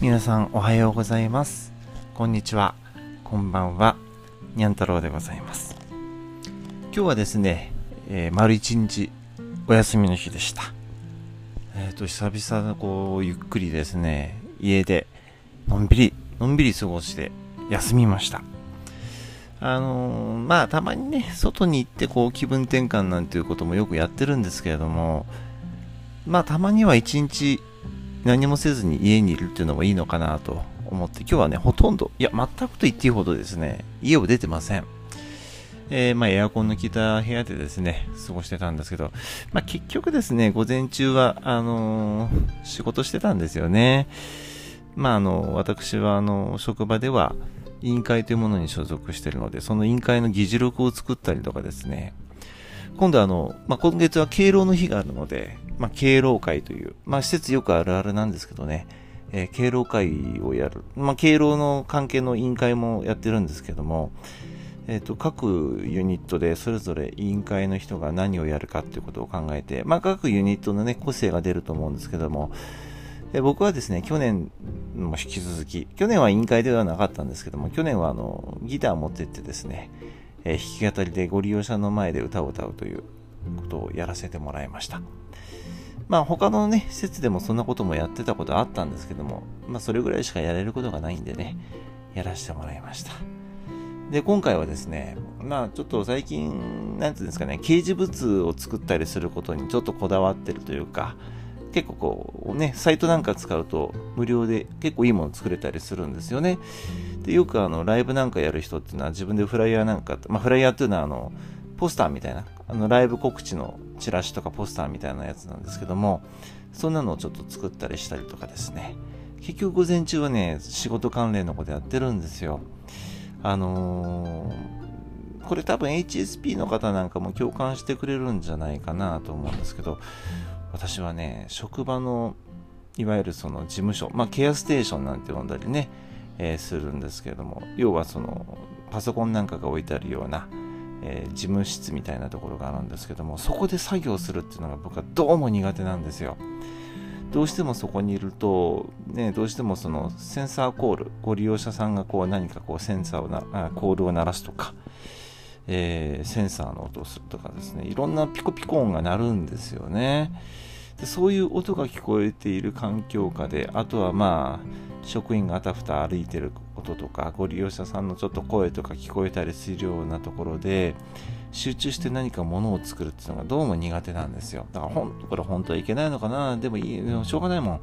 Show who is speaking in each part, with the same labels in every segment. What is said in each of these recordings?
Speaker 1: 皆さんおはようございます。こんにちは。こんばんは。にゃん太郎でございます。今日はですね、えー、丸一日お休みの日でした。えっ、ー、と久々のこうゆっくりですね家でのんびりのんびり過ごして休みました。あのー、まあたまにね外に行ってこう気分転換なんていうこともよくやってるんですけれどもまあたまには一日何もせずに家にいるっていうのもいいのかなと思って、今日はね、ほとんど、いや、全くと言っていいほどですね、家を出てません。えー、まあ、エアコンの効いた部屋でですね、過ごしてたんですけど、まあ、結局ですね、午前中は、あのー、仕事してたんですよね。まあ、あの、私は、あの、職場では、委員会というものに所属してるので、その委員会の議事録を作ったりとかですね、今度あの、まあ、今月は敬老の日があるので、まあ、敬老会という、まあ、施設よくあるあるなんですけどね、えー、敬老会をやる。まあ、敬老の関係の委員会もやってるんですけども、えっ、ー、と、各ユニットでそれぞれ委員会の人が何をやるかっていうことを考えて、まあ、各ユニットのね、個性が出ると思うんですけども、え僕はですね、去年も引き続き、去年は委員会ではなかったんですけども、去年はあの、ギター持ってってですね、えー、弾き語りでご利用者の前で歌を歌うということをやらせてもらいました。まあ他のね、施設でもそんなこともやってたことあったんですけども、まあそれぐらいしかやれることがないんでね、やらせてもらいました。で、今回はですね、まあちょっと最近、なんていうんですかね、掲示物を作ったりすることにちょっとこだわってるというか、結構こうね、サイトなんか使うと無料で結構いいもの作れたりするんですよね。で、よくあの、ライブなんかやる人っていうのは自分でフライヤーなんか、まあフライヤーっていうのはあの、ポスターみたいな、あの、ライブ告知のチラシとかポスターみたいなやつなんですけども、そんなのをちょっと作ったりしたりとかですね。結局午前中はね、仕事関連のことやってるんですよ。あのー、これ多分 HSP の方なんかも共感してくれるんじゃないかなと思うんですけど、私はね、職場の、いわゆるその事務所、まあケアステーションなんて呼んだりね、えー、するんですけれども、要はその、パソコンなんかが置いてあるような、えー、事務室みたいなところがあるんですけどもそこで作業するっていうのが僕はどうも苦手なんですよ。どうしてもそこにいると、ね、どうしてもそのセンサーコールご利用者さんがこう何かこうセンサーをなコールを鳴らすとか、えー、センサーの音をするとかですねいろんなピコピコ音が鳴るんですよね。そういう音が聞こえている環境下であとはまあ職員があたふた歩いてる音とかご利用者さんのちょっと声とか聞こえたりするようなところで集中して何かものを作るっていうのがどうも苦手なんですよ。だからほんこれ本当はいけないのかな。でもいいしょうがないもん。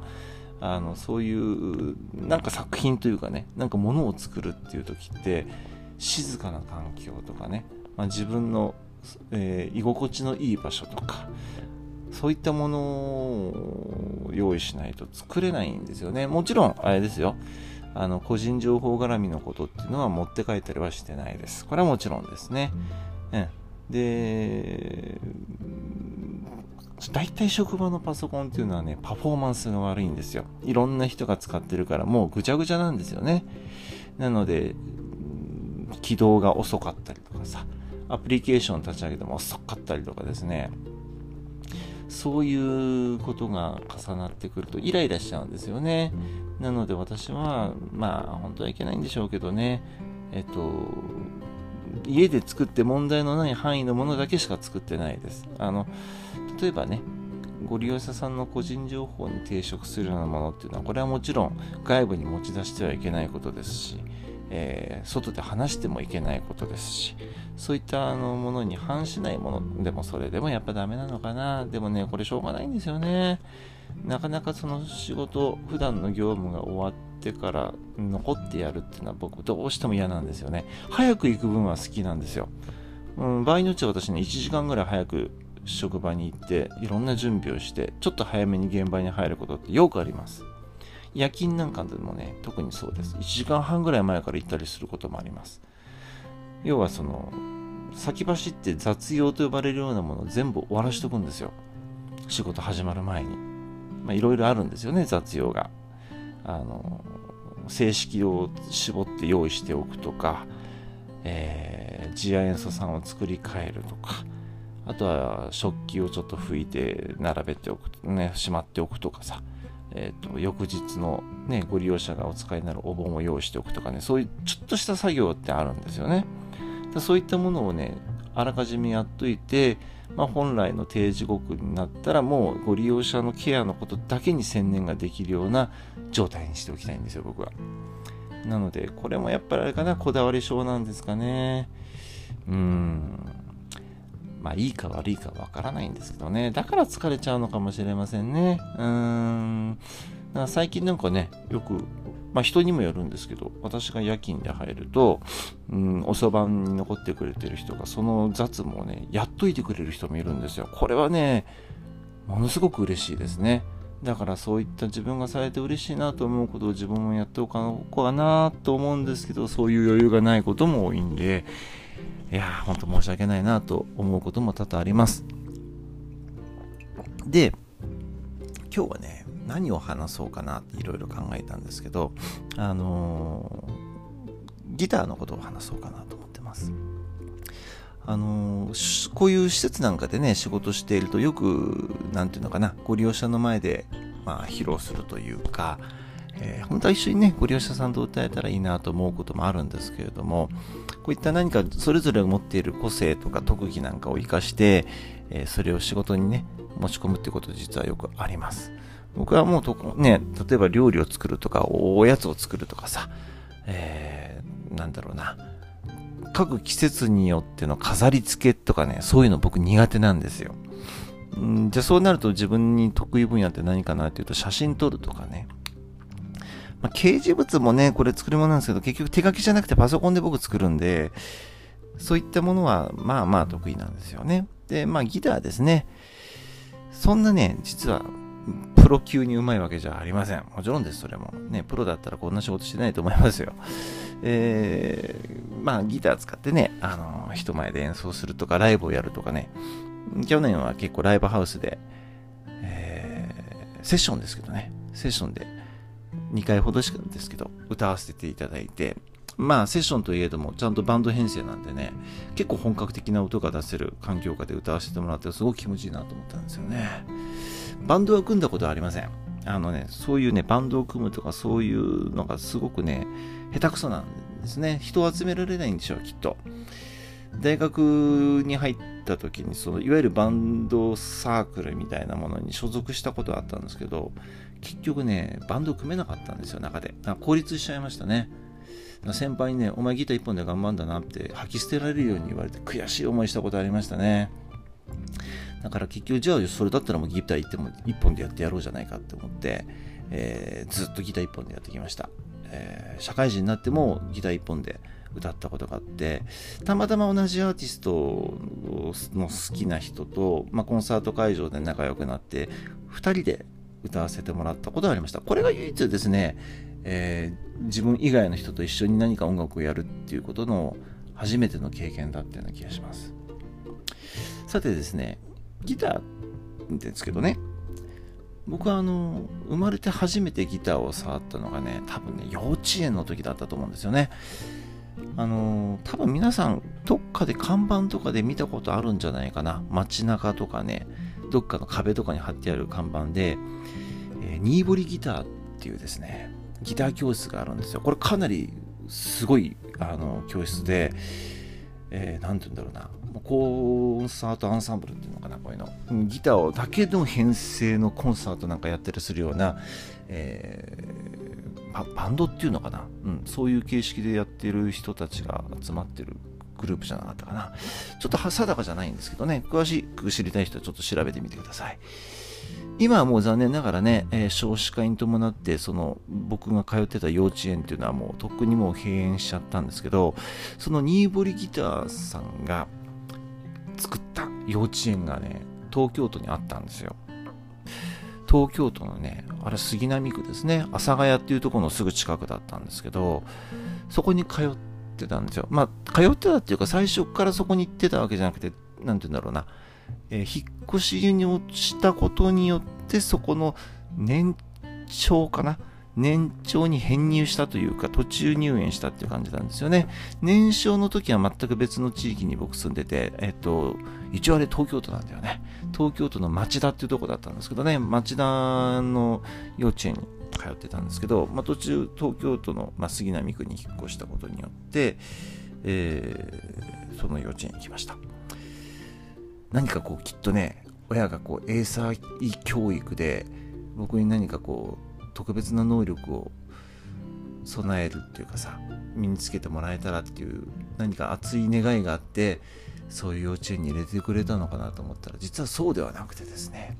Speaker 1: あのそういうなんか作品というかねなんかものを作るっていう時って静かな環境とかね、まあ、自分の、えー、居心地のいい場所とかそういったものを用意しないと作れないんですよねもちろんあれですよあの個人情報絡みのことっていうのは持って帰ったりはしてないです。これはもちろんですね。うん、で、大体職場のパソコンっていうのはね、パフォーマンスが悪いんですよ。いろんな人が使ってるからもうぐちゃぐちゃなんですよね。なので、起動が遅かったりとかさ、アプリケーション立ち上げても遅かったりとかですね、そういうことが重なってくるとイライラしちゃうんですよね。なので私は、まあ本当はいけないんでしょうけどね、えっと、家で作って問題のない範囲のものだけしか作ってないです。あの、例えばね、ご利用者さんの個人情報に抵触するようなものっていうのは、これはもちろん外部に持ち出してはいけないことですし、えー、外で話してもいけないことですし、そういったあのものに反しないものでもそれでもやっぱダメなのかな。でもね、これしょうがないんですよね。なかなかその仕事、普段の業務が終わってから残ってやるっていうのは僕どうしても嫌なんですよね。早く行く分は好きなんですよ。うん、場合によっては私ね、1時間ぐらい早く職場に行って、いろんな準備をして、ちょっと早めに現場に入ることってよくあります。夜勤なんかでもね、特にそうです。1時間半ぐらい前から行ったりすることもあります。要はその、先走って雑用と呼ばれるようなものを全部終わらしとくんですよ。仕事始まる前に。まあいろいろあるんですよね、雑用が。あの、正式を絞って用意しておくとか、えー、次亜塩素酸を作り変えるとか、あとは食器をちょっと拭いて並べておく、ね、しまっておくとかさ、えーと、翌日の、ね、ご利用者がお使いになるお盆を用意しておくとかねそういうちょっとした作業ってあるんですよね。そういったものをねあらかじめやっといて、まあ、本来の定時刻になったらもうご利用者のケアのことだけに専念ができるような状態にしておきたいんですよ僕は。なのでこれもやっぱりあれかなこだわり症なんですかね。うん。まあいいか悪いかわからないんですけどね。だから疲れちゃうのかもしれませんね。うーん。最近なんかね、よく、まあ人にもよるんですけど、私が夜勤で入ると、うん、おそばに残ってくれてる人が、その雑務をね、やっといてくれる人もいるんですよ。これはね、ものすごく嬉しいですね。だからそういった自分がされて嬉しいなと思うことを自分もやっておかなと思うんですけど、そういう余裕がないことも多いんで、いやー、ほんと申し訳ないなと思うことも多々あります。で、今日はね、何を話そうかなっていろいろ考えたんですけど、あのー、ギターのことを話そうかなと思ってます。あのー、こういう施設なんかでね、仕事しているとよく、なんていうのかな、ご利用者の前で、まあ、披露するというか、えー、本当は一緒にね、ご利用者さんと歌えたらいいなと思うこともあるんですけれども、こういった何かそれぞれが持っている個性とか特技なんかを活かして、えー、それを仕事にね、持ち込むってこと実はよくあります。僕はもうとこ、ね、例えば料理を作るとか、おやつを作るとかさ、えー、なんだろうな、各季節によっての飾り付けとかね、そういうの僕苦手なんですよ。んじゃあそうなると自分に得意分野って何かなっていうと写真撮るとかね、まあ、掲示物もね、これ作るものなんですけど、結局手書きじゃなくてパソコンで僕作るんで、そういったものはまあまあ得意なんですよね。で、まあギターですね。そんなね、実はプロ級にうまいわけじゃありません。もちろんです、それも。ね、プロだったらこんな仕事してないと思いますよ。えー、まあギター使ってね、あの、人前で演奏するとか、ライブをやるとかね。去年は結構ライブハウスで、えー、セッションですけどね、セッションで2回ほどしかですけど、歌わせていただいて、まあ、セッションといえども、ちゃんとバンド編成なんでね、結構本格的な音が出せる環境下で歌わせてもらって、すごく気持ちいいなと思ったんですよね。バンドは組んだことはありません。あのね、そういうね、バンドを組むとか、そういうのがすごくね、下手くそなんですね。人を集められないんでしょう、きっと。大学に入った時にそのいわゆるバンドサークルみたいなものに所属したことがあったんですけど結局ね、バンド組めなかったんですよ、中で。孤立しちゃいましたね。先輩にね、お前ギター一本で頑張んだなって吐き捨てられるように言われて悔しい思いしたことありましたね。だから結局、じゃあそれだったらもうギター行っても一本でやってやろうじゃないかって思って、えー、ずっとギター一本でやってきました。えー、社会人になってもギター一本で歌ったことがあって、たまたま同じアーティストの好きな人と、まあ、コンサート会場で仲良くなって、2人で歌わせてもらったことがありました。これが唯一ですね、えー、自分以外の人と一緒に何か音楽をやるっていうことの初めての経験だったような気がします。さてですね、ギターですけどね、僕はあの、生まれて初めてギターを触ったのがね、多分ね、幼稚園の時だったと思うんですよね。あの多分皆さん、どっかで看板とかで見たことあるんじゃないかな。街中とかね、どっかの壁とかに貼ってある看板で、えー、ニーボリギターっていうですね、ギター教室があるんですよ。これかなりすごいあの教室で、えー、て言うんだろうな、コンサートアンサンブルっていうのかな、こういうの。ギターをだけの編成のコンサートなんかやったりするような、えー、バンドっていうのかな、うん、そういう形式でやってる人たちが集まってるグループじゃなかったかな。ちょっと定かじゃないんですけどね、詳しく知りたい人はちょっと調べてみてください。今はもう残念ながらね、えー、少子化に伴って、その僕が通ってた幼稚園っていうのはもうとっくにもう閉園しちゃったんですけど、そのニーボリギターさんが作った幼稚園がね、東京都にあったんですよ。東京都のね、あれ杉並区ですね、阿佐ヶ谷っていうところのすぐ近くだったんですけど、そこに通っってたんですよ。まあ、通ってたっていうか、最初からそこに行ってたわけじゃなくて、なんて言うんだろうな、えー、引っ越しに落ちたことによって、そこの年長かな？年長に編入したというか、途中入園したっていう感じなんですよね。年少の時は全く別の地域に僕住んでて、えっと、一応あれ東京都なんだよね。東京都の町田っていうとこだったんですけどね、町田の幼稚園に通ってたんですけど、まあ、途中東京都の、まあ、杉並区に引っ越したことによって、えー、その幼稚園に行きました。何かこうきっとね親がこう英才教育で僕に何かこう特別な能力を備えるっていうかさ身につけてもらえたらっていう何か熱い願いがあってそういう幼稚園に入れてくれたのかなと思ったら実はそうではなくてですね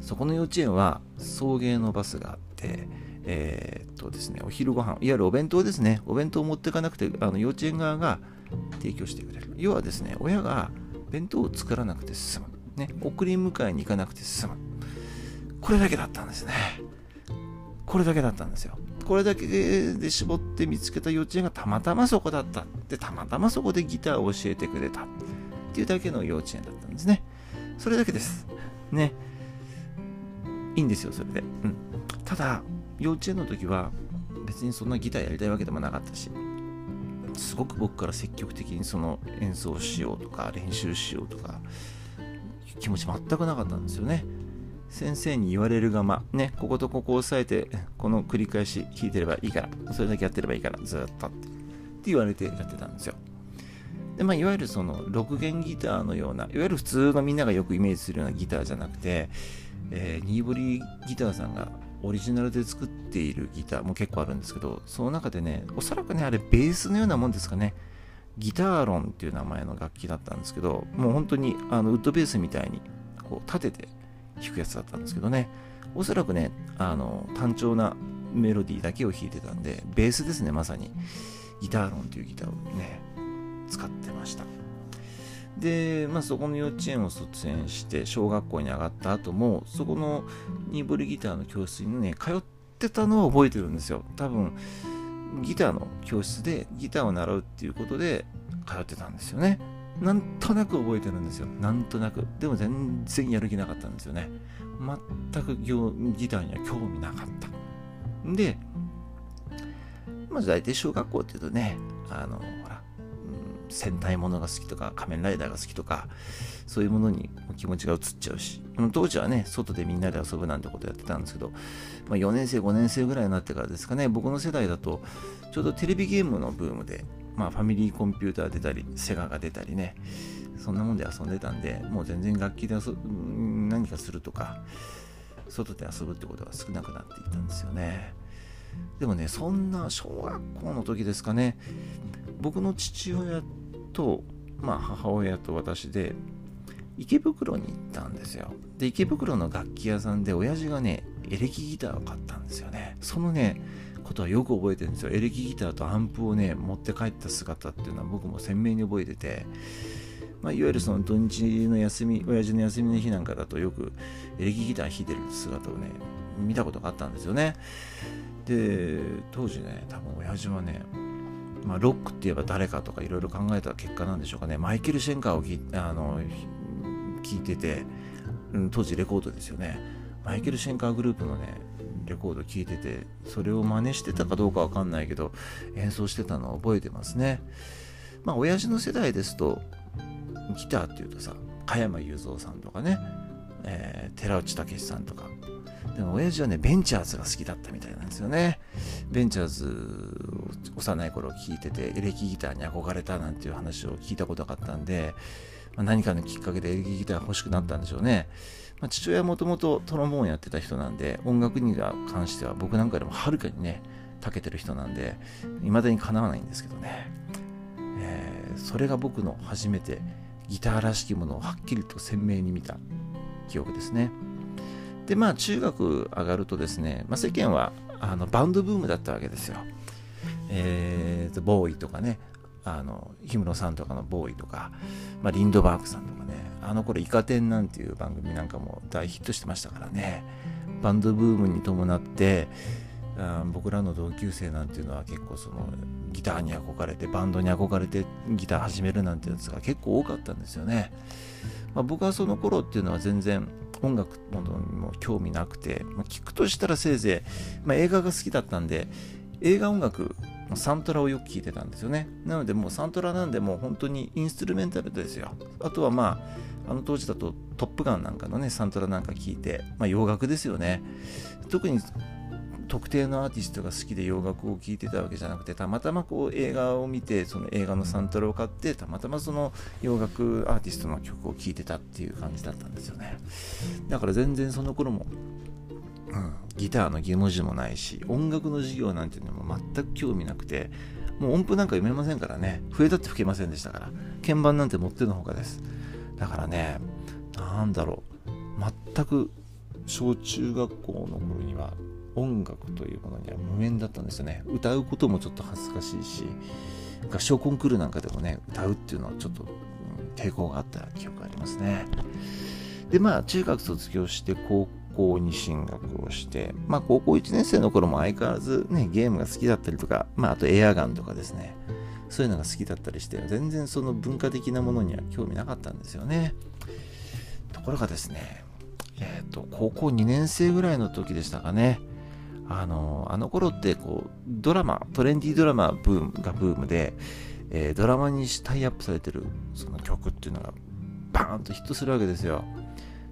Speaker 1: そこの幼稚園は送迎のバスがあってえー、っとですねお昼ご飯いわゆるお弁当ですね。お弁当を持っていかなくてあの幼稚園側が提供してくれる。要はですね親が弁当を作らなくて済む、ね、送り迎えに行かなくて済む。これだけだったんですね。これだけだったんですよ。これだけで絞って見つけた幼稚園がたまたまそこだった。でたまたまそこでギターを教えてくれた。っていうだけの幼稚園だったんですね。それだけです。ね。いいんですよそれで、うん、ただ幼稚園の時は別にそんなギターやりたいわけでもなかったしすごく僕から積極的にその演奏しようとか練習しようとか気持ち全くなかったんですよね先生に言われるがま、ね、こことここを押さえて、この繰り返し弾いてればいいから、それだけやってればいいから、ずっとって。って言われてやってたんですよ。で、まあ、いわゆるその、6弦ギターのような、いわゆる普通のみんながよくイメージするようなギターじゃなくて、えー、ニーボリギターさんがオリジナルで作っているギターも結構あるんですけど、その中でね、おそらくね、あれベースのようなもんですかね。ギターロンっていう名前の楽器だったんですけど、もう本当にあのウッドベースみたいにこう立てて弾くやつだったんですけどね、おそらくね、あの、単調なメロディーだけを弾いてたんで、ベースですね、まさに。ギターロンというギターをね、使ってました。で、まあ、そこの幼稚園を卒園して小学校に上がった後もそこのニーボリギターの教室にね通ってたのは覚えてるんですよ多分ギターの教室でギターを習うっていうことで通ってたんですよねなんとなく覚えてるんですよ。なんとなく。でも全然やる気なかったんですよね。全くギターには興味なかった。で、まず大体小学校っていうとね、あの、戦隊ものが好きとか、仮面ライダーが好きとか、そういうものに気持ちが移っちゃうし、当時はね、外でみんなで遊ぶなんてことやってたんですけど、まあ、4年生、5年生ぐらいになってからですかね、僕の世代だと、ちょうどテレビゲームのブームで、まあ、ファミリーコンピューター出たり、セガが出たりね、そんなもんで遊んでたんで、もう全然楽器で遊何かするとか、外で遊ぶってことが少なくなっていったんですよね。でもね、そんな小学校の時ですかね、僕の父親と、まあ、母親と私で、池袋に行ったんですよ。で、池袋の楽器屋さんで、親父がね、エレキギターを買ったんですよね。そのね、ことはよく覚えてるんですよ。エレキギターとアンプをね、持って帰った姿っていうのは僕も鮮明に覚えてて、まあ、いわゆるその土日の休み、親父の休みの日なんかだとよくエレキギター弾いてる姿をね、見たことがあったんですよね。で、当時ね、多分親父はね、まあ、ロックって言えば誰かとかいろいろ考えた結果なんでしょうかね、マイケル・シェンカーを聞あの聞いてて、うん、当時レコードですよね。マイケル・シェンカーグループのね、レコード聴いててそれを真似してたかどうかわかんないけど演奏してたのを覚えてますねまあ親父の世代ですとギターっていうとさ加山雄三さんとかね、えー、寺内武さんとかでも親父はねベンチャーズが好きだったみたいなんですよねベンチャーズ幼い頃聞いててエレキギターに憧れたなんていう話を聞いたことがあったんで、まあ、何かのきっかけでエレキギター欲しくなったんでしょうねまあ、父親はもともとトロンボーンやってた人なんで、音楽に関しては僕なんかよりもはるかにね、長けてる人なんで、未だにかなわないんですけどね。えー、それが僕の初めてギターらしきものをはっきりと鮮明に見た記憶ですね。で、まあ中学上がるとですね、まあ、世間はあのバンドブームだったわけですよ。えーと、ボーイとかね、あの氷室さんとかのボーイとか、まあ、リンドバーグさんとかね、あの頃イカ天なんていう番組なんかも大ヒットしてましたからねバンドブームに伴ってあ僕らの同級生なんていうのは結構そのギターに憧れてバンドに憧れてギター始めるなんてやつが結構多かったんですよね、まあ、僕はその頃っていうのは全然音楽のにも興味なくて、まあ、聞くとしたらせいぜい、まあ、映画が好きだったんで映画音楽のサントラをよく聞いてたんですよね。なのでもうサントラなんでもう本当にインストゥルメンタルですよ。あとはまああの当時だと「トップガン」なんかのねサントラなんか聞いて、まあ、洋楽ですよね。特に特定のアーティストが好きで洋楽を聴いてたわけじゃなくてたまたまこう映画を見てその映画のサントラを買ってたまたまその洋楽アーティストの曲を聴いてたっていう感じだったんですよね。だから全然その頃も、うん、ギターの技能字もないし音楽の授業なんていうのも全く興味なくてもう音符なんか読めませんからね。笛だって吹けませんでしたから。鍵盤なんて持ってのほかです。だからねなんだろう。全く小中学校の頃には音楽というものには無縁だったんですよね。歌うこともちょっと恥ずかしいし合唱コンクールなんかでもね歌うっていうのはちょっと、うん、抵抗があった記憶がありますね。でまあ中学卒業して高校に進学をしてまあ高校1年生の頃も相変わらずねゲームが好きだったりとかまああとエアガンとかですね。そういうのが好きだったりして全然その文化的なものには興味なかったんですよね。ところがですねえっ、ー、と高校2年生ぐらいの時でしたかね。あのあの頃ってこうドラマトレンディードラマブームがブームで、えー、ドラマにタイアップされてるその曲っていうのがバーンとヒットするわけですよ。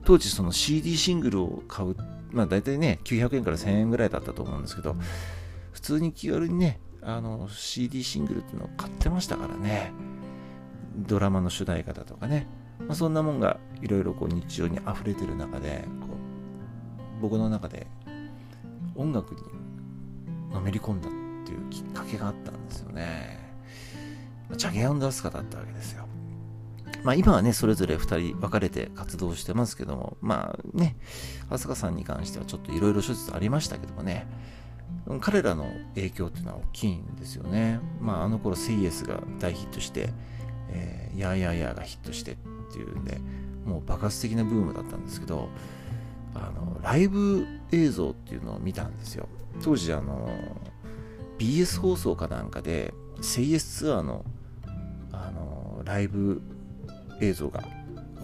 Speaker 1: 当時その CD シングルを買うまあ大体ね900円から1000円ぐらいだったと思うんですけど普通に気軽にねあの CD シングルっていうのを買ってましたからね。ドラマの主題歌だとかね、まあ、そんなもんがいろいろ日常に溢れてる中でこう僕の中で音楽にのめり込んだっていうきっかけがあったんですよね。チャゲアンダースカだったわけですよ。まあ今はね、それぞれ2人分かれて活動してますけども、まあね、飛鳥さんに関してはちょっといろいろ諸説ありましたけどもね、彼らの影響っていうのは大きいんですよね。まああの頃、セイエスが大ヒットして、えー、ヤーヤーヤーがヒットしてっていうんで、もう爆発的なブームだったんですけど、あのライブ映像っていうのを見たんですよ。当時あの BS 放送かなんかでセイエスツアーのあのライブ映像が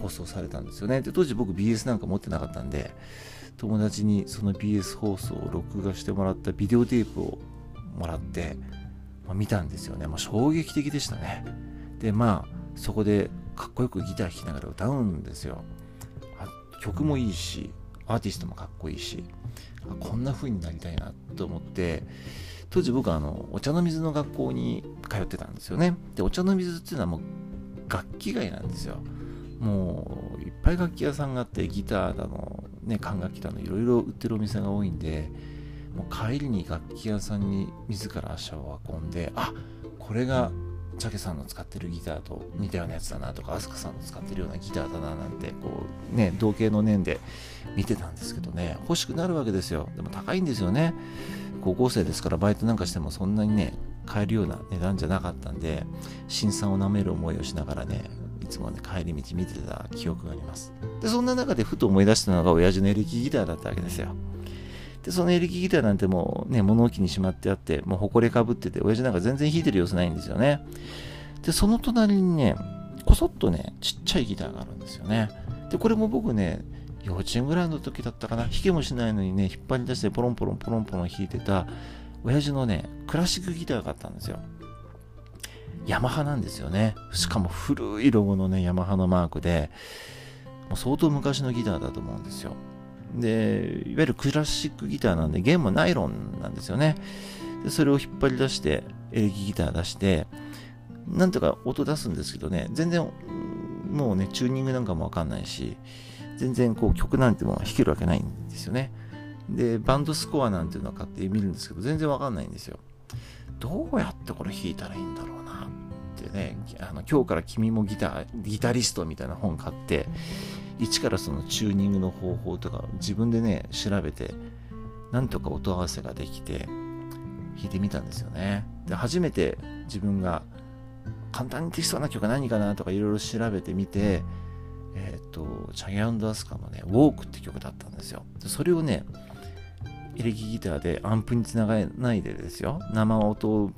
Speaker 1: 放送されたんですよね。で当時僕 BS なんか持ってなかったんで友達にその BS 放送を録画してもらったビデオテープをもらって、まあ、見たんですよね、まあ、衝撃的でしたね。でまあそこでかっこよくギター弾きながら歌うんですよ。曲もいいしアーティストもかっこいいしこんな風になりたいなと思って当時僕はあのお茶の水の学校に通ってたんですよね。でお茶の水っていうのはもう楽器街なんですよ。もういっぱい楽器屋さんがあってギターだの、ね、管楽器だのいろいろ売ってるお店が多いんでもう帰りに楽器屋さんに自ら足を運んであこれがチャケさんの使ってるギターと似たようなやつだなとかアスカさんの使ってるようなギターだななんてこうね同型の念で見てたんですけどね欲しくなるわけですよ。でも高いんですよね。高校生ですからバイトなんかしてもそんなにね買えるような値段じゃなかったんで辛酸をなめる思いをしながらねいつもね帰り道見てた記憶があります。でそんな中でふと思い出したのが親父のエレキギターだったわけですよ。で、そのエレキギターなんてもうね、物置にしまってあって、もう埃かぶってて、親父なんか全然弾いてる様子ないんですよね。で、その隣にね、こそっとね、ちっちゃいギターがあるんですよね。で、これも僕ね、幼稚園ぐらいの時だったかな、弾けもしないのにね、引っ張り出してポロンポロンポロンポロン弾いてた、親父のね、クラシックギターがあったんですよ。ヤマハなんですよね。しかも古いロゴのね、ヤマハのマークで、もう相当昔のギターだと思うんですよ。で、いわゆるクラシックギターなんで、弦もナイロンなんですよね。でそれを引っ張り出して、エレキギター出して、なんとか音出すんですけどね、全然、もうね、チューニングなんかもわかんないし、全然こう曲なんても弾けるわけないんですよね。で、バンドスコアなんていうのを買って見るんですけど、全然わかんないんですよ。どうやってこれ弾いたらいいんだろうなってね、あの今日から君もギター、ギタリストみたいな本買って、一からそのチューニングの方法とか自分でね調べてなんとか音合わせができて弾いてみたんですよね。で初めて自分が簡単にできそうな曲何かなとかいろいろ調べてみてえっ、ー、とチャゲアンドアスカのね「ウォークって曲だったんですよ。それをねエレキギターでアンプにつながないでですよ。生音を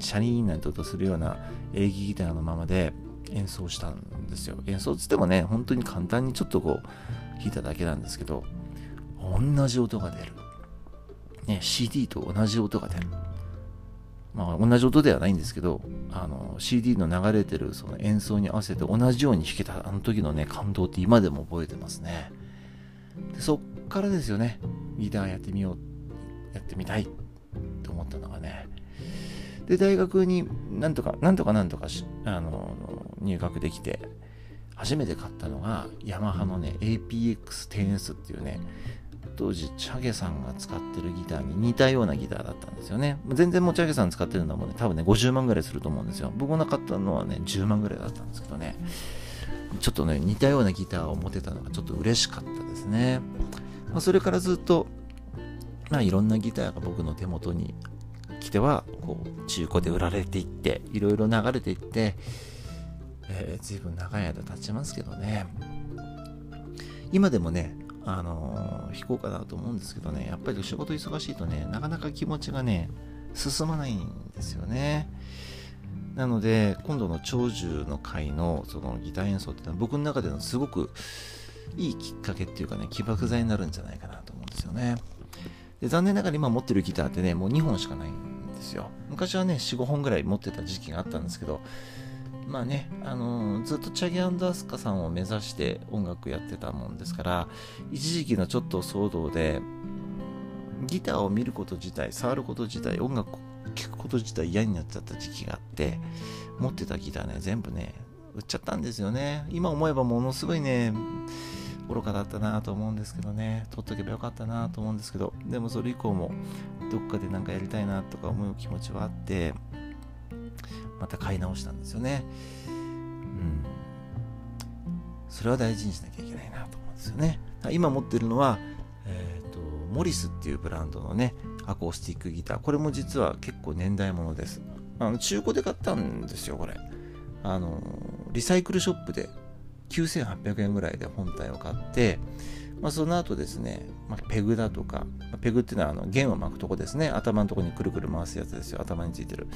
Speaker 1: シャリーンなんて音するようなエレキギターのままで演奏したんですよ。演奏つってもね、本当に簡単にちょっとこう弾いただけなんですけど、同じ音が出る。ね、CD と同じ音が出る。まあ、同じ音ではないんですけど、あの、CD の流れてるその演奏に合わせて同じように弾けたあの時のね、感動って今でも覚えてますね。でそっからですよね、ギターやってみよう、やってみたいって思ったのがね。で、大学になんとか、なんとかなんとかあの、入学できて、初めて買ったのが、ヤマハのね、APX10S っていうね、当時チャゲさんが使ってるギターに似たようなギターだったんですよね。全然もうチャゲさん使ってるのはもうね多分ね50万ぐらいすると思うんですよ。僕が買ったのはね10万ぐらいだったんですけどね。ちょっとね似たようなギターを持てたのがちょっと嬉しかったですね、まあ、それからずっとまあいろんなギターが僕の手元に来てはこう中古で売られていっていろいろ流れていって、えー、随分長い間経ちますけどね今でもねあのー、弾こうかなと思うんですけどね、やっぱり仕事忙しいとね、なかなか気持ちがね、進まないんですよね。なので、今度の長寿の会のそのギター演奏ってのは僕の中でのすごくいいきっかけっていうかね、起爆剤になるんじゃないかなと思うんですよね。で残念ながら今持ってるギターってね、もう2本しかないんですよ。昔はね、4、5本ぐらい持ってた時期があったんですけど、まあね、あのー、ずっとチャギアンダースカさんを目指して音楽やってたもんですから、一時期のちょっと騒動で、ギターを見ること自体、触ること自体、音楽を聴くこと自体嫌になっちゃった時期があって、持ってたギターね、全部ね、売っちゃったんですよね。今思えばものすごいね、愚かだったなと思うんですけどね、取っとけばよかったなと思うんですけど、でもそれ以降もどっかでなんかやりたいなとか思う気持ちはあって、また買い直したんですよね。うん。それは大事にしなきゃいけないなと思うんですよね。今持ってるのは、えっ、ー、と、モリスっていうブランドのね、アコースティックギター。これも実は結構年代物です。あの中古で買ったんですよ、これ。あの、リサイクルショップで9800円ぐらいで本体を買って、まあ、その後ですね、まあ、ペグだとか、ペグっていうのはあの弦を巻くとこですね。頭のとこにくるくる回すやつですよ。頭についてる。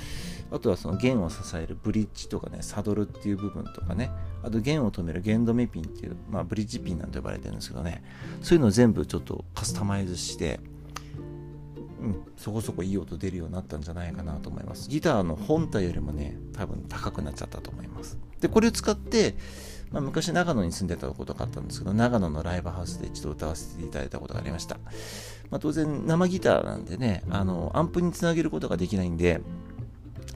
Speaker 1: あとはその弦を支えるブリッジとかね、サドルっていう部分とかね、あと弦を止める弦止めピンっていう、まあ、ブリッジピンなんて呼ばれてるんですけどね、そういうのを全部ちょっとカスタマイズして、うん、そこそこいい音出るようになったんじゃないかなと思います。ギターの本体よりもね、多分高くなっちゃったと思います。で、これを使って、まあ、昔長野に住んでたことがあったんですけど、長野のライブハウスで一度歌わせていただいたことがありました。まあ、当然生ギターなんでね、あの、アンプにつなげることができないんで、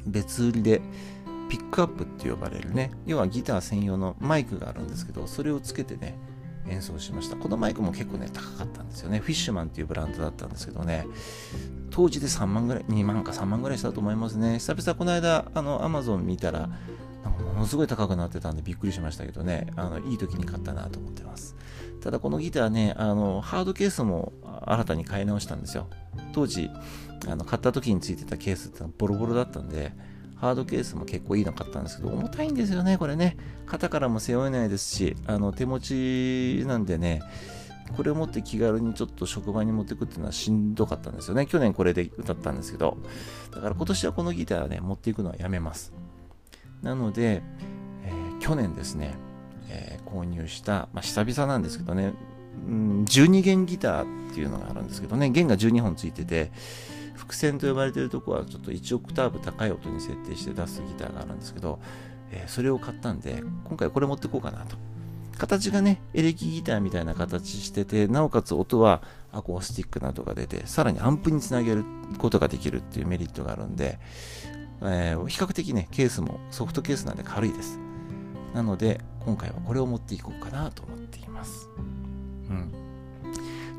Speaker 1: 別売りでピックアップって呼ばれるね、要はギター専用のマイクがあるんですけど、それをつけてね、演奏しました。このマイクも結構ね、高かったんですよね。フィッシュマンっていうブランドだったんですけどね、当時で3万ぐらい、2万か3万ぐらいしたと思いますね。久々この間、あの、アマゾン見たら、ものすごい高くなってたんでびっくりしましたけどね、あのいい時に買ったなと思ってます。ただこのギターね、あのハードケースも新たに買い直したんですよ。当時、あの買った時についてたケースってのはボロボロだったんで、ハードケースも結構いいの買ったんですけど、重たいんですよね、これね。肩からも背負えないですし、あの手持ちなんでね、これを持って気軽にちょっと職場に持ってくっていうのはしんどかったんですよね。去年これで歌ったんですけど。だから今年はこのギターはね、持っていくのはやめます。なので、えー、去年ですね、えー、購入した、まあ、久々なんですけどね、うん、12弦ギターっていうのがあるんですけどね、弦が12本ついてて、伏線と呼ばれてるとこはちょっと1オクターブ高い音に設定して出すギターがあるんですけど、えー、それを買ったんで、今回これ持ってこうかなと。形がね、エレキギターみたいな形してて、なおかつ音はアコースティックなどが出て、さらにアンプにつなげることができるっていうメリットがあるんで、えー、比較的ね、ケースもソフトケースなんで軽いです。なので、今回はこれを持っていこうかなと思っています。うん。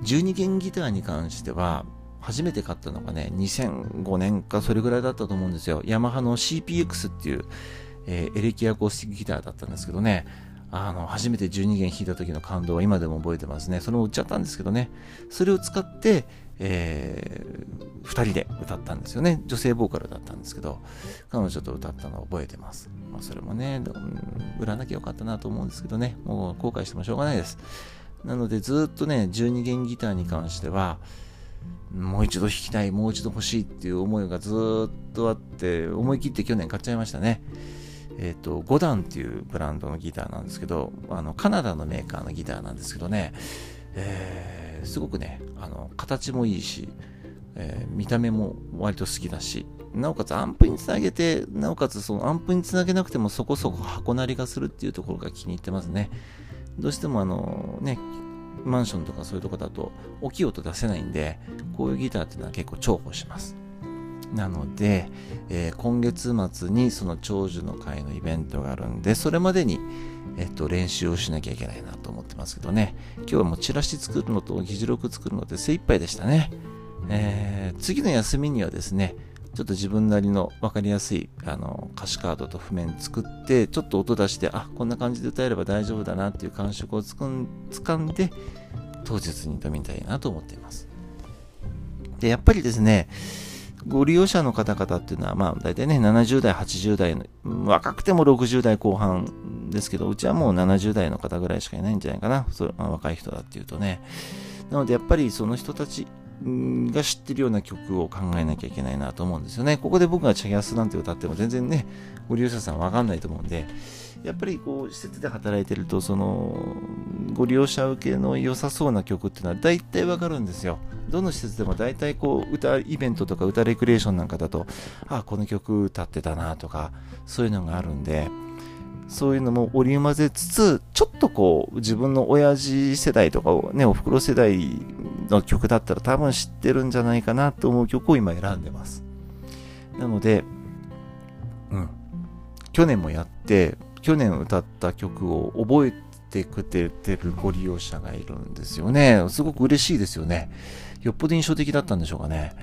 Speaker 1: 12弦ギターに関しては、初めて買ったのがね、2005年かそれぐらいだったと思うんですよ。ヤマハの CPX っていう、えー、エレキアコースティックギターだったんですけどね、あの、初めて12弦弾いた時の感動は今でも覚えてますね。それを売っちゃったんですけどね。それを使って、えー、2人で歌ったんですよね。女性ボーカルだったんですけど、彼女と歌ったのを覚えてます。まあ、それもね、売らなきゃよかったなと思うんですけどね、もう後悔してもしょうがないです。なのでずっとね、12弦ギターに関しては、もう一度弾きたい、もう一度欲しいっていう思いがずっとあって、思い切って去年買っちゃいましたね。えっ、ー、と、ゴダンっていうブランドのギターなんですけど、あの、カナダのメーカーのギターなんですけどね、えー、すごくね、あの、形もいいし、えー、見た目も割と好きだし、なおかつアンプにつなげて、なおかつそのアンプにつなげなくてもそこそこ箱なりがするっていうところが気に入ってますね。どうしてもあのね、マンションとかそういうとこだと大きい音出せないんで、こういうギターっていうのは結構重宝します。なので、えー、今月末にその長寿の会のイベントがあるんで、それまでに、えっと、練習をしなきゃいけないなと思ってますけどね。今日はもうチラシ作るのと議事録作るので精一杯でしたね。えー、次の休みにはですね、ちょっと自分なりの分かりやすいあの歌詞カードと譜面作って、ちょっと音出して、あ、こんな感じで歌えれば大丈夫だなっていう感触をつかん掴んで、当日に挑みたいなと思っています。で、やっぱりですね、ご利用者の方々っていうのは、まあ、大体ね、70代、80代の、若くても60代後半ですけど、うちはもう70代の方ぐらいしかいないんじゃないかな。そま、若い人だっていうとね。なので、やっぱりその人たちが知ってるような曲を考えなきゃいけないなと思うんですよね。ここで僕がチャギアスなんて歌っても全然ね、ご利用者さんわかんないと思うんで、やっぱりこう、施設で働いてると、その、ご利用者受けの良さそうな曲っていうのは大体わかるんですよ。どの施設でも大体こう、歌イベントとか歌レクリエーションなんかだと、あ、この曲歌ってたなとか、そういうのがあるんで、そういうのも織り交ぜつつ、ちょっとこう、自分の親父世代とかをね、お袋世代の曲だったら多分知ってるんじゃないかなと思う曲を今選んでます。なので、うん。去年もやって、去年歌った曲を覚えてくれてるご利用者がいるんですよね。すごく嬉しいですよね。よっぽど印象的だったんでしょうかね。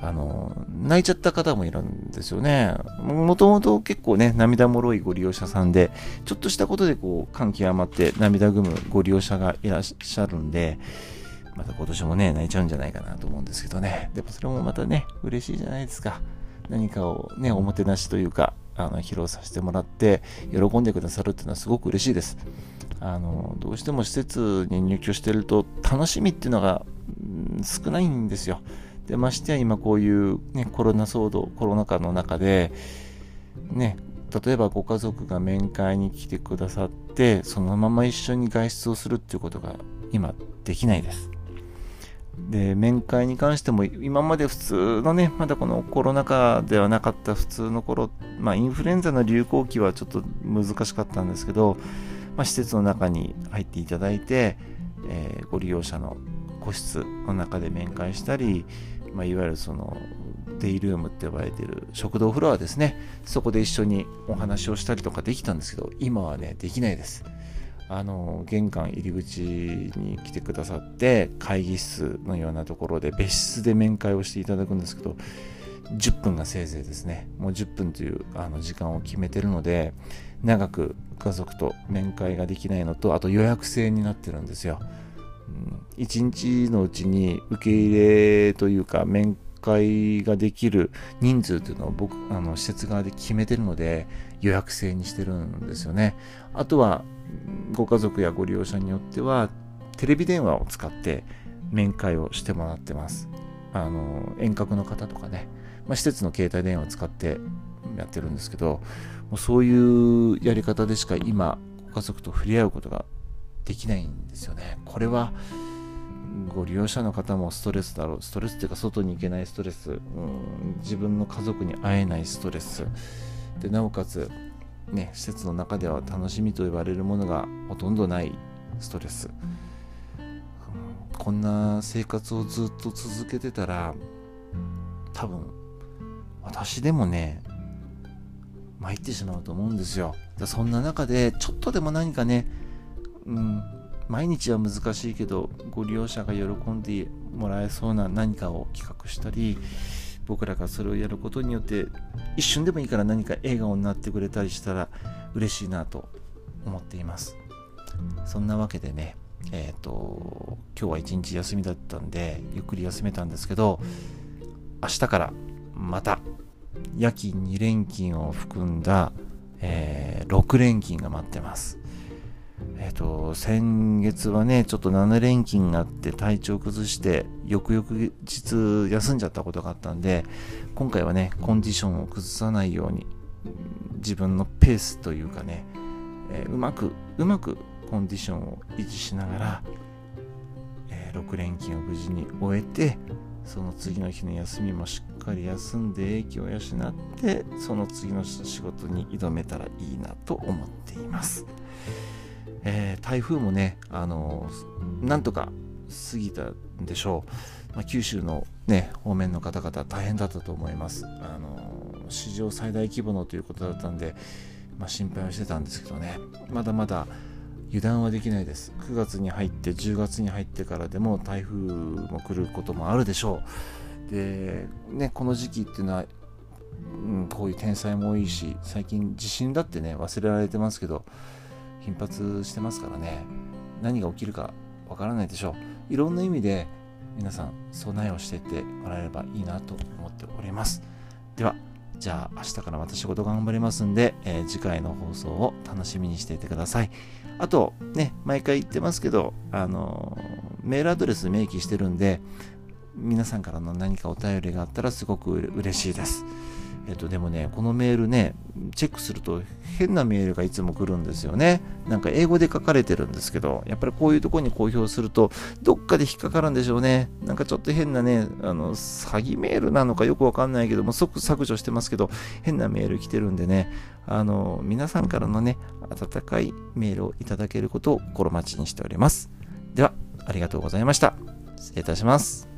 Speaker 1: あの、泣いちゃった方もいるんですよね。もともと結構ね、涙もろいご利用者さんで、ちょっとしたことでこう、感極まって涙ぐむご利用者がいらっしゃるんで、また今年もね、泣いちゃうんじゃないかなと思うんですけどね。でもそれもまたね、嬉しいじゃないですか。何かをね、おもてなしというか、あの披露させてもらって喜んでくださるっていうのはすごく嬉しいです。あのどうしても施設に入居してると楽しみっていうのが、うん、少ないんですよ。でましてや今こういう、ね、コロナ騒動コロナ禍の中でね例えばご家族が面会に来てくださってそのまま一緒に外出をするっていうことが今できないです。で、面会に関しても、今まで普通のね、まだこのコロナ禍ではなかった普通の頃、まあ、インフルエンザの流行期はちょっと難しかったんですけど、まあ、施設の中に入っていただいて、えー、ご利用者の個室の中で面会したり、まあ、いわゆるそのデイルームって呼ばれてる食堂フロアですね、そこで一緒にお話をしたりとかできたんですけど、今はね、できないです。あの玄関入り口に来てくださって会議室のようなところで別室で面会をしていただくんですけど10分がせいぜいですね。もう10分というあの時間を決めてるので長く家族と面会ができないのとあと予約制になってるんですよ、うん、1日のうちに受け入れというか面会ができる人数というのを僕あの施設側で決めてるので予約制にしてるんですよね。あとはご家族やご利用者によってはテレビ電話を使って面会をしてもらってます。あの遠隔の方とかね、まあ、施設の携帯電話を使ってやってるんですけど、もうそういうやり方でしか今、ご家族と触れ合うことができないんですよね。これはご利用者の方もストレスだろう。ストレスっていうか外に行けないストレス、うん、自分の家族に会えないストレス。で、なおかつね、施設の中では楽しみと言われるものがほとんどないストレス、こんな生活をずっと続けてたら多分私でもね参ってしまうと思うんですよ。そんな中でちょっとでも何かね、うん、毎日は難しいけどご利用者が喜んでもらえそうな何かを企画したり僕らがそれをやることによって一瞬でもいいから何か笑顔になってくれたりしたら嬉しいなと思っています。そんなわけでねえっ、ー、と今日は一日休みだったんでゆっくり休めたんですけど明日からまた夜勤2連勤を含んだ、えー、6連勤が待ってます。えっ、ー、と、先月はね、ちょっと7連勤があって体調崩して、翌々日休んじゃったことがあったんで、今回はね、コンディションを崩さないように、自分のペースというかね、えー、うまく、うまくコンディションを維持しながら、えー、6連勤を無事に終えて、その次の日の休みもしっかり休んで英気を養ってその次の仕事に挑めたらいいなと思っています、えー、台風もねあのなんとか過ぎたんでしょう、まあ、九州のね方面の方々大変だったと思います。あの史上最大規模のということだったんで、まあ、心配はしてたんですけどね。まだまだ油断はできないです。9月に入って10月に入ってからでも台風も来ることもあるでしょう。でねこの時期っていうのは、うん、こういう天才も多いし最近地震だってね忘れられてますけど頻発してますからね。何が起きるかわからないでしょう。いろんな意味で皆さん備えをしていってもらえればいいなと思っておりますではじゃあ明日からまた仕事頑張りますんで、えー、次回の放送を楽しみにしていてください。あと、ね、毎回言ってますけど、あのー、メールアドレス明記してるんで、皆さんからの何かお便りがあったらすごく嬉しいです。えっと、でもね、このメールね、チェックすると変なメールがいつも来るんですよね。なんか英語で書かれてるんですけど、やっぱりこういうとこに公表すると、どっかで引っかかるんでしょうね。なんかちょっと変なね、あの、詐欺メールなのかよくわかんないけども、即削除してますけど、変なメール来てるんでね、あの、皆さんからのね、温かいメールをいただけることを心待ちにしております。では、ありがとうございました。失礼いたします。